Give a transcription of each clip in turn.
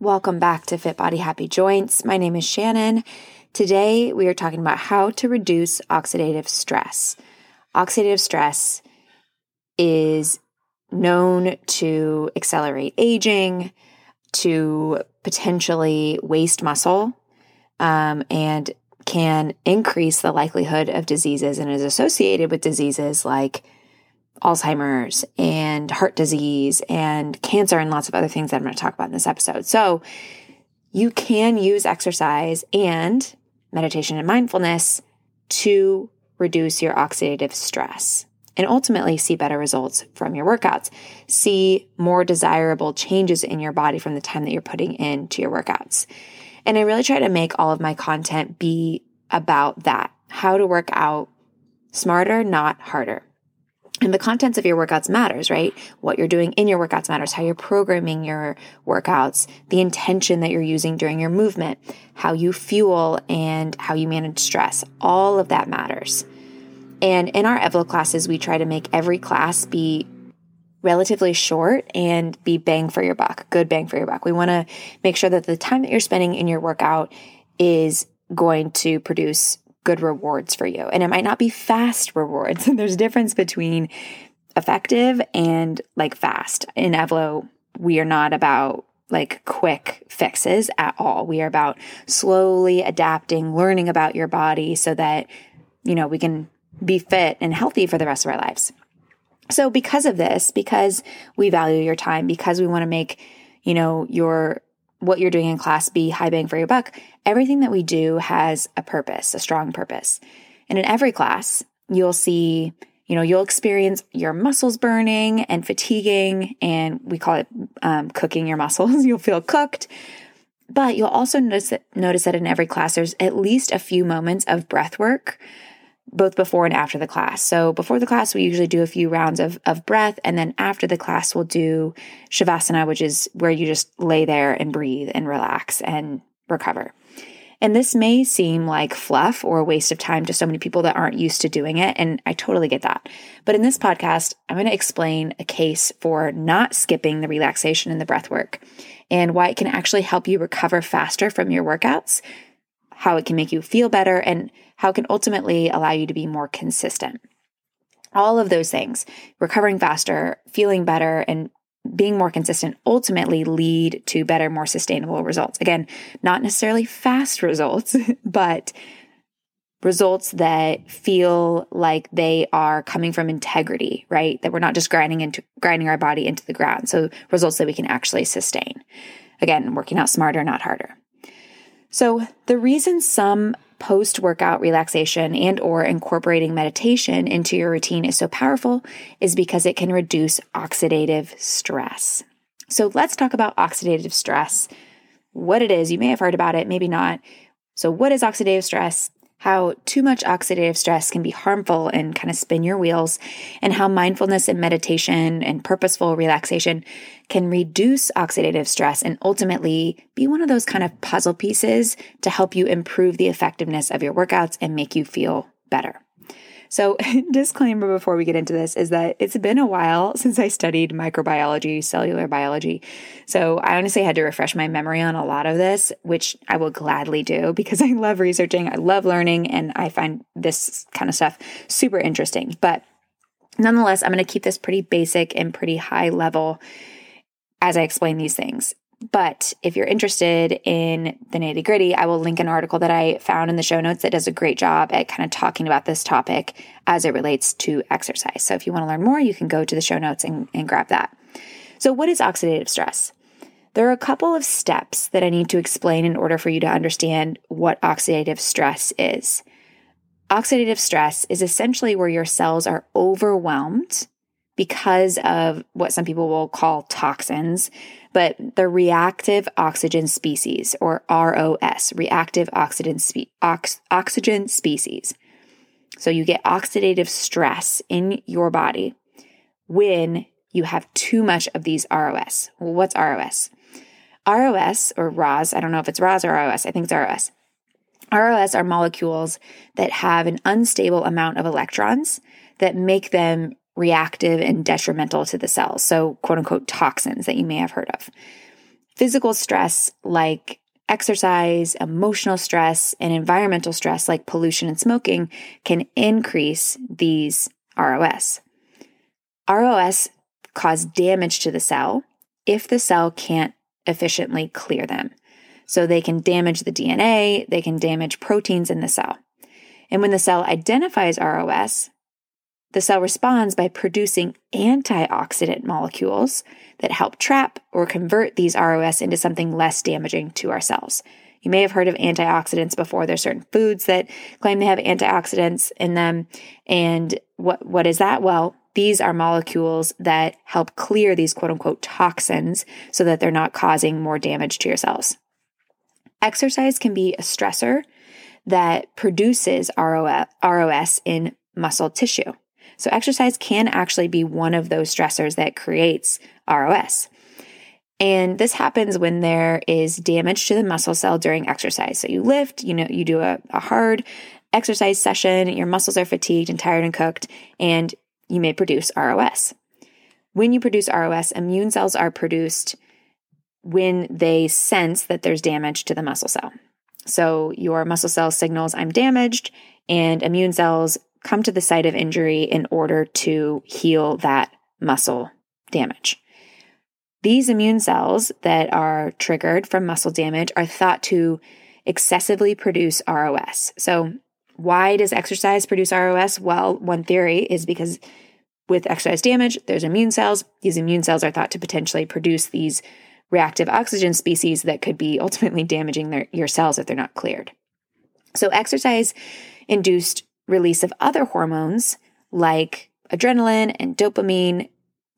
Welcome back to Fit Body Happy Joints. My name is Shannon. Today we are talking about how to reduce oxidative stress. Oxidative stress is known to accelerate aging, to potentially waste muscle, um, and can increase the likelihood of diseases and is associated with diseases like Alzheimer's and heart disease and cancer and lots of other things that I'm going to talk about in this episode. So, you can use exercise and meditation and mindfulness to reduce your oxidative stress and ultimately see better results from your workouts. See more desirable changes in your body from the time that you're putting into your workouts. And I really try to make all of my content be about that how to work out smarter, not harder. And the contents of your workouts matters, right? What you're doing in your workouts matters, how you're programming your workouts, the intention that you're using during your movement, how you fuel and how you manage stress. All of that matters. And in our Evlo classes, we try to make every class be relatively short and be bang for your buck, good bang for your buck. We want to make sure that the time that you're spending in your workout is going to produce good rewards for you. And it might not be fast rewards. There's a difference between effective and like fast. In Evlo, we are not about like quick fixes at all. We are about slowly adapting, learning about your body so that, you know, we can be fit and healthy for the rest of our lives. So because of this, because we value your time, because we want to make, you know, your what you're doing in class be high bang for your buck, everything that we do has a purpose, a strong purpose. And in every class, you'll see, you know, you'll experience your muscles burning and fatiguing, and we call it um, cooking your muscles. you'll feel cooked. But you'll also notice that, notice that in every class, there's at least a few moments of breath work both before and after the class. So before the class, we usually do a few rounds of, of breath. And then after the class, we'll do Shavasana, which is where you just lay there and breathe and relax and recover. And this may seem like fluff or a waste of time to so many people that aren't used to doing it. And I totally get that. But in this podcast, I'm going to explain a case for not skipping the relaxation and the breath work and why it can actually help you recover faster from your workouts, how it can make you feel better, and how it can ultimately allow you to be more consistent. All of those things, recovering faster, feeling better, and being more consistent ultimately lead to better, more sustainable results. Again, not necessarily fast results, but results that feel like they are coming from integrity, right? That we're not just grinding into grinding our body into the ground. So results that we can actually sustain. Again, working out smarter, not harder. So the reason some post-workout relaxation and or incorporating meditation into your routine is so powerful is because it can reduce oxidative stress. So let's talk about oxidative stress. What it is, you may have heard about it, maybe not. So what is oxidative stress? How too much oxidative stress can be harmful and kind of spin your wheels, and how mindfulness and meditation and purposeful relaxation can reduce oxidative stress and ultimately be one of those kind of puzzle pieces to help you improve the effectiveness of your workouts and make you feel better. So, disclaimer before we get into this is that it's been a while since I studied microbiology, cellular biology. So, I honestly had to refresh my memory on a lot of this, which I will gladly do because I love researching, I love learning, and I find this kind of stuff super interesting. But nonetheless, I'm going to keep this pretty basic and pretty high level as I explain these things. But if you're interested in the nitty gritty, I will link an article that I found in the show notes that does a great job at kind of talking about this topic as it relates to exercise. So if you want to learn more, you can go to the show notes and, and grab that. So, what is oxidative stress? There are a couple of steps that I need to explain in order for you to understand what oxidative stress is. Oxidative stress is essentially where your cells are overwhelmed because of what some people will call toxins, but the reactive oxygen species, or ROS, reactive oxygen, spe- ox- oxygen species. So you get oxidative stress in your body when you have too much of these ROS. Well, what's ROS? ROS or ROS, I don't know if it's ROS or ROS, I think it's ROS. ROS are molecules that have an unstable amount of electrons that make them reactive and detrimental to the cells. So, quote unquote, toxins that you may have heard of. Physical stress like exercise, emotional stress, and environmental stress like pollution and smoking can increase these ROS. ROS cause damage to the cell if the cell can't efficiently clear them. So they can damage the DNA, they can damage proteins in the cell. And when the cell identifies ROS, the cell responds by producing antioxidant molecules that help trap or convert these ROS into something less damaging to our cells. You may have heard of antioxidants before. There's certain foods that claim they have antioxidants in them. And what, what is that? Well, these are molecules that help clear these quote unquote toxins so that they're not causing more damage to your cells. Exercise can be a stressor that produces ROS in muscle tissue. So, exercise can actually be one of those stressors that creates ROS. And this happens when there is damage to the muscle cell during exercise. So, you lift, you know, you do a, a hard exercise session, your muscles are fatigued and tired and cooked, and you may produce ROS. When you produce ROS, immune cells are produced when they sense that there's damage to the muscle cell. So your muscle cell signals, I'm damaged, and immune cells come to the site of injury in order to heal that muscle damage. These immune cells that are triggered from muscle damage are thought to excessively produce ROS. So, why does exercise produce ROS? Well, one theory is because with exercise damage, there's immune cells. These immune cells are thought to potentially produce these reactive oxygen species that could be ultimately damaging their, your cells if they're not cleared. So, exercise induced release of other hormones like adrenaline and dopamine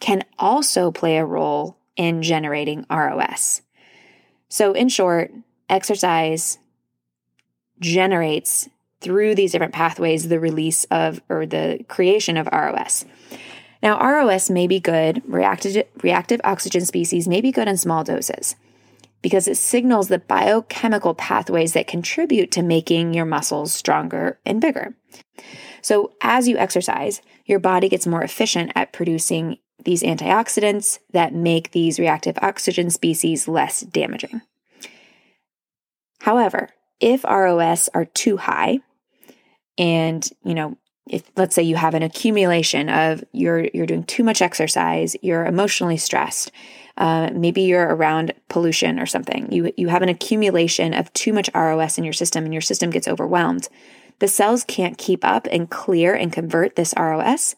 can also play a role in generating ROS. So, in short, exercise generates through these different pathways the release of or the creation of ROS. Now, ROS may be good, reactive, reactive oxygen species may be good in small doses because it signals the biochemical pathways that contribute to making your muscles stronger and bigger. So, as you exercise, your body gets more efficient at producing these antioxidants that make these reactive oxygen species less damaging. However, if ROS are too high, and you know if let's say you have an accumulation of you're you're doing too much exercise you're emotionally stressed uh, maybe you're around pollution or something you you have an accumulation of too much ros in your system and your system gets overwhelmed the cells can't keep up and clear and convert this ros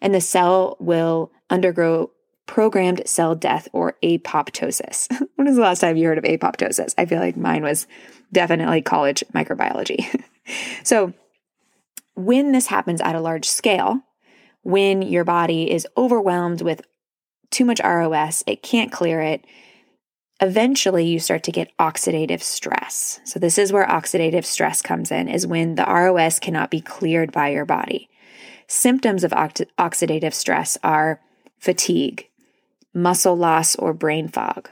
and the cell will undergo programmed cell death or apoptosis when was the last time you heard of apoptosis i feel like mine was definitely college microbiology so when this happens at a large scale, when your body is overwhelmed with too much ROS, it can't clear it. Eventually, you start to get oxidative stress. So, this is where oxidative stress comes in, is when the ROS cannot be cleared by your body. Symptoms of oxidative stress are fatigue, muscle loss or brain fog,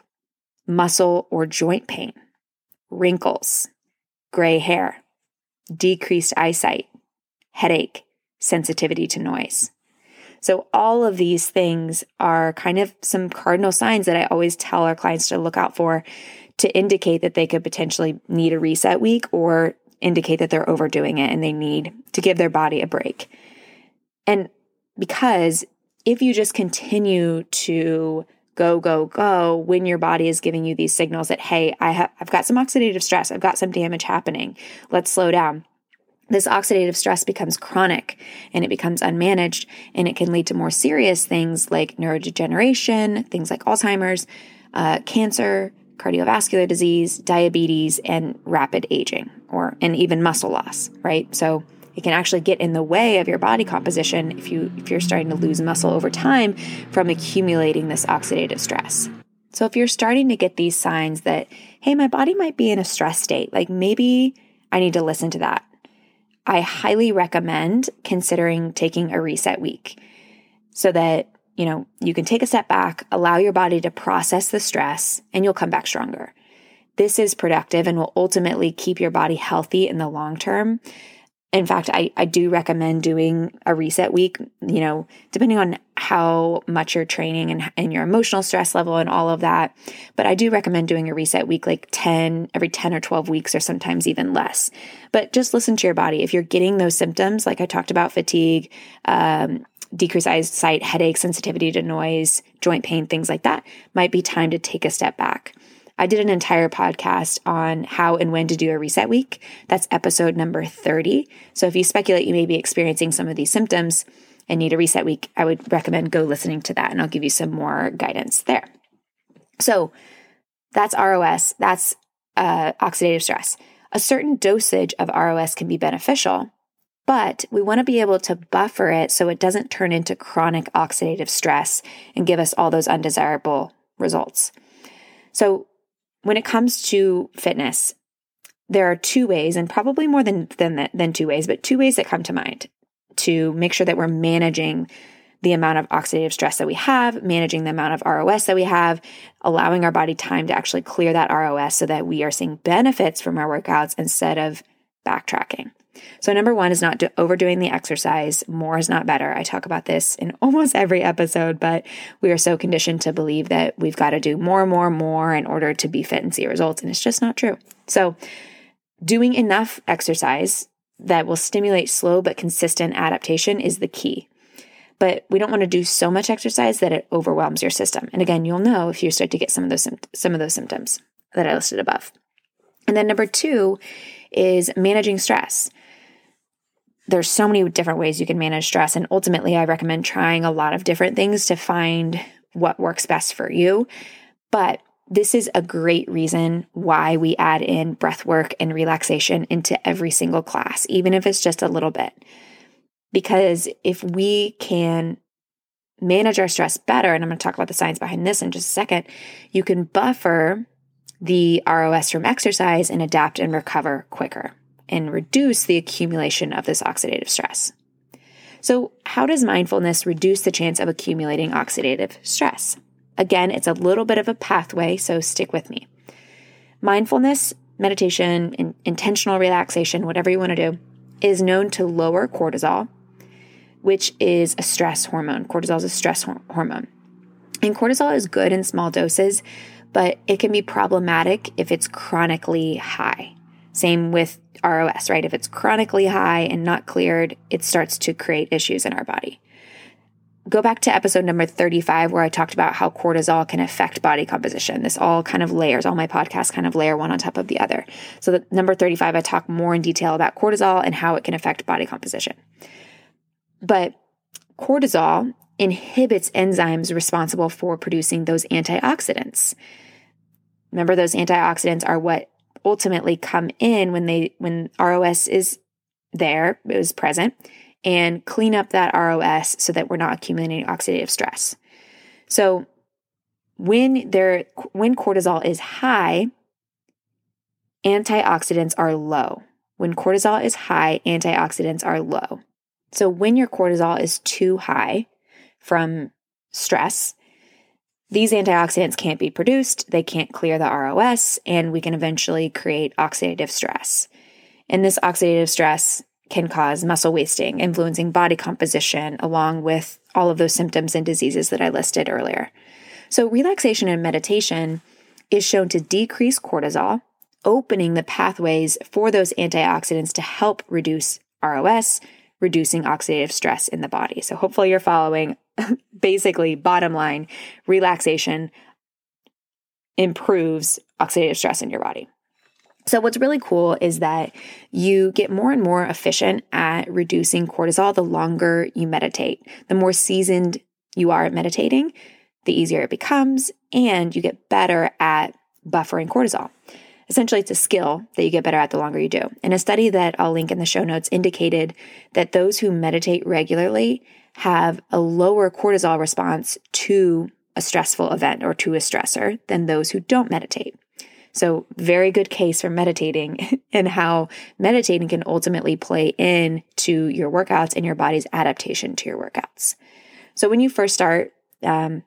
muscle or joint pain, wrinkles, gray hair, decreased eyesight, headache, sensitivity to noise. So, all of these things are kind of some cardinal signs that I always tell our clients to look out for to indicate that they could potentially need a reset week or indicate that they're overdoing it and they need to give their body a break. And because if you just continue to go, go, go when your body is giving you these signals that, hey, I have I've got some oxidative stress, I've got some damage happening, let's slow down this oxidative stress becomes chronic and it becomes unmanaged and it can lead to more serious things like neurodegeneration, things like Alzheimer's, uh, cancer, cardiovascular disease, diabetes, and rapid aging or and even muscle loss, right? So it can actually get in the way of your body composition if you if you're starting to lose muscle over time from accumulating this oxidative stress. So if you're starting to get these signs that hey, my body might be in a stress state, like maybe I need to listen to that I highly recommend considering taking a reset week so that, you know, you can take a step back, allow your body to process the stress, and you'll come back stronger. This is productive and will ultimately keep your body healthy in the long term in fact, I, I do recommend doing a reset week, you know, depending on how much you're training and, and your emotional stress level and all of that. But I do recommend doing a reset week like 10, every 10 or 12 weeks, or sometimes even less. But just listen to your body. If you're getting those symptoms, like I talked about fatigue, um, decreased eyesight, headache, sensitivity to noise, joint pain, things like that, might be time to take a step back. I did an entire podcast on how and when to do a reset week. That's episode number 30. So if you speculate you may be experiencing some of these symptoms and need a reset week, I would recommend go listening to that and I'll give you some more guidance there. So that's ROS, that's uh, oxidative stress. A certain dosage of ROS can be beneficial, but we want to be able to buffer it so it doesn't turn into chronic oxidative stress and give us all those undesirable results. So, when it comes to fitness, there are two ways, and probably more than, than, than two ways, but two ways that come to mind to make sure that we're managing the amount of oxidative stress that we have, managing the amount of ROS that we have, allowing our body time to actually clear that ROS so that we are seeing benefits from our workouts instead of backtracking. So, number one is not overdoing the exercise. More is not better. I talk about this in almost every episode, but we are so conditioned to believe that we've got to do more, and more, and more in order to be fit and see results. And it's just not true. So, doing enough exercise that will stimulate slow but consistent adaptation is the key. But we don't want to do so much exercise that it overwhelms your system. And again, you'll know if you start to get some of those some of those symptoms that I listed above. And then number 2 is managing stress there's so many different ways you can manage stress. And ultimately, I recommend trying a lot of different things to find what works best for you. But this is a great reason why we add in breath work and relaxation into every single class, even if it's just a little bit. Because if we can manage our stress better, and I'm going to talk about the science behind this in just a second, you can buffer the ROS from exercise and adapt and recover quicker and reduce the accumulation of this oxidative stress. So, how does mindfulness reduce the chance of accumulating oxidative stress? Again, it's a little bit of a pathway, so stick with me. Mindfulness, meditation, in, intentional relaxation, whatever you want to do, is known to lower cortisol, which is a stress hormone. Cortisol is a stress hormone. And cortisol is good in small doses, but it can be problematic if it's chronically high. Same with ROS, right? If it's chronically high and not cleared, it starts to create issues in our body. Go back to episode number 35, where I talked about how cortisol can affect body composition. This all kind of layers, all my podcasts kind of layer one on top of the other. So, the number 35, I talk more in detail about cortisol and how it can affect body composition. But cortisol inhibits enzymes responsible for producing those antioxidants. Remember, those antioxidants are what ultimately come in when they when ROS is there, it was present, and clean up that ROS so that we're not accumulating oxidative stress. So when there when cortisol is high, antioxidants are low. When cortisol is high, antioxidants are low. So when your cortisol is too high from stress, these antioxidants can't be produced, they can't clear the ROS, and we can eventually create oxidative stress. And this oxidative stress can cause muscle wasting, influencing body composition, along with all of those symptoms and diseases that I listed earlier. So, relaxation and meditation is shown to decrease cortisol, opening the pathways for those antioxidants to help reduce ROS, reducing oxidative stress in the body. So, hopefully, you're following basically, bottom line, relaxation improves oxidative stress in your body. So, what's really cool is that you get more and more efficient at reducing cortisol the longer you meditate. The more seasoned you are at meditating, the easier it becomes, and you get better at buffering cortisol. Essentially, it's a skill that you get better at the longer you do. And a study that I'll link in the show notes indicated that those who meditate regularly have a lower cortisol response to a stressful event or to a stressor than those who don't meditate. So, very good case for meditating and how meditating can ultimately play in to your workouts and your body's adaptation to your workouts. So, when you first start, um,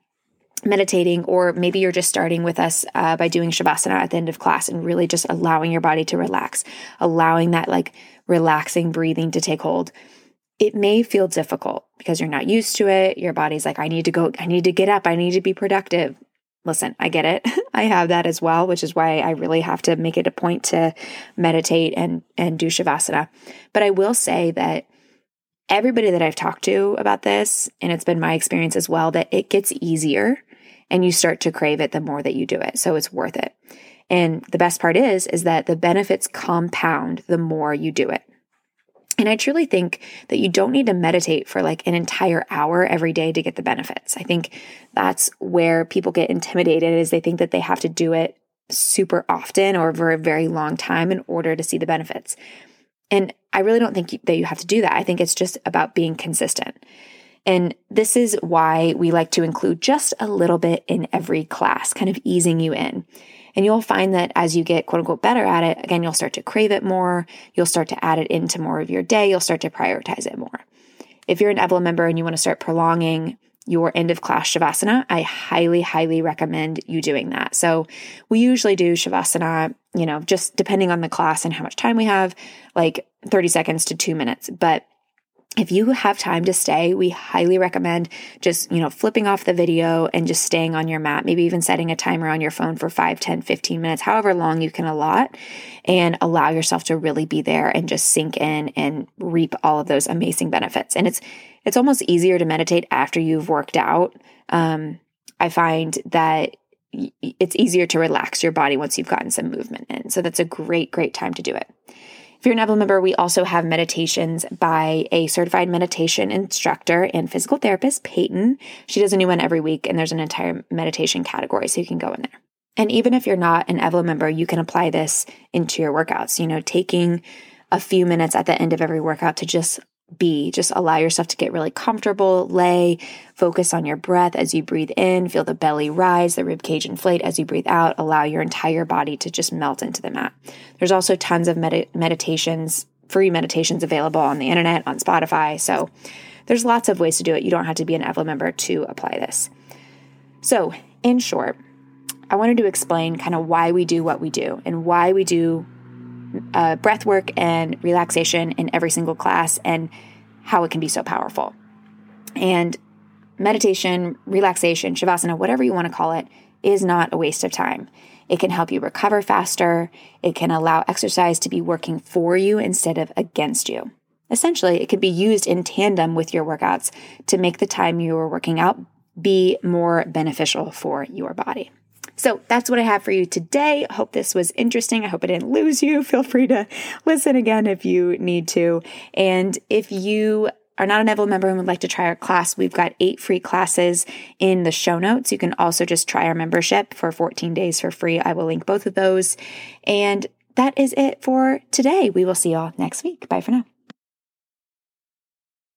meditating, or maybe you're just starting with us uh, by doing Shavasana at the end of class and really just allowing your body to relax, allowing that like relaxing breathing to take hold. It may feel difficult because you're not used to it. Your body's like, I need to go, I need to get up, I need to be productive. Listen, I get it. I have that as well, which is why I really have to make it a point to meditate and and do shavasana. But I will say that everybody that I've talked to about this, and it's been my experience as well, that it gets easier and you start to crave it the more that you do it. So it's worth it. And the best part is, is that the benefits compound the more you do it. And I truly think that you don't need to meditate for like an entire hour every day to get the benefits. I think that's where people get intimidated is they think that they have to do it super often or for a very long time in order to see the benefits. And I really don't think that you have to do that. I think it's just about being consistent. And this is why we like to include just a little bit in every class, kind of easing you in. And you'll find that as you get quote unquote better at it, again, you'll start to crave it more. You'll start to add it into more of your day. You'll start to prioritize it more. If you're an Evlo member and you want to start prolonging your end of class Shavasana, I highly, highly recommend you doing that. So we usually do Shavasana, you know, just depending on the class and how much time we have, like 30 seconds to two minutes. But if you have time to stay, we highly recommend just, you know, flipping off the video and just staying on your mat, maybe even setting a timer on your phone for 5, 10, 15 minutes, however long you can allot, and allow yourself to really be there and just sink in and reap all of those amazing benefits. And it's it's almost easier to meditate after you've worked out. Um, I find that it's easier to relax your body once you've gotten some movement in. So that's a great, great time to do it. If you're an Evlo member, we also have meditations by a certified meditation instructor and physical therapist, Peyton. She does a new one every week, and there's an entire meditation category, so you can go in there. And even if you're not an Evlo member, you can apply this into your workouts. You know, taking a few minutes at the end of every workout to just be. Just allow yourself to get really comfortable, lay, focus on your breath as you breathe in, feel the belly rise, the rib cage inflate as you breathe out. Allow your entire body to just melt into the mat. There's also tons of med- meditations, free meditations available on the internet, on Spotify. So there's lots of ways to do it. You don't have to be an Evlo member to apply this. So, in short, I wanted to explain kind of why we do what we do and why we do uh, breath work and relaxation in every single class and how it can be so powerful. And meditation, relaxation, shavasana, whatever you want to call it, is not a waste of time. It can help you recover faster. It can allow exercise to be working for you instead of against you. Essentially, it could be used in tandem with your workouts to make the time you are working out be more beneficial for your body. So that's what I have for you today. I hope this was interesting. I hope I didn't lose you. Feel free to listen again if you need to. And if you are not an Evlo member and would like to try our class, we've got eight free classes in the show notes. You can also just try our membership for 14 days for free. I will link both of those. And that is it for today. We will see y'all next week. Bye for now.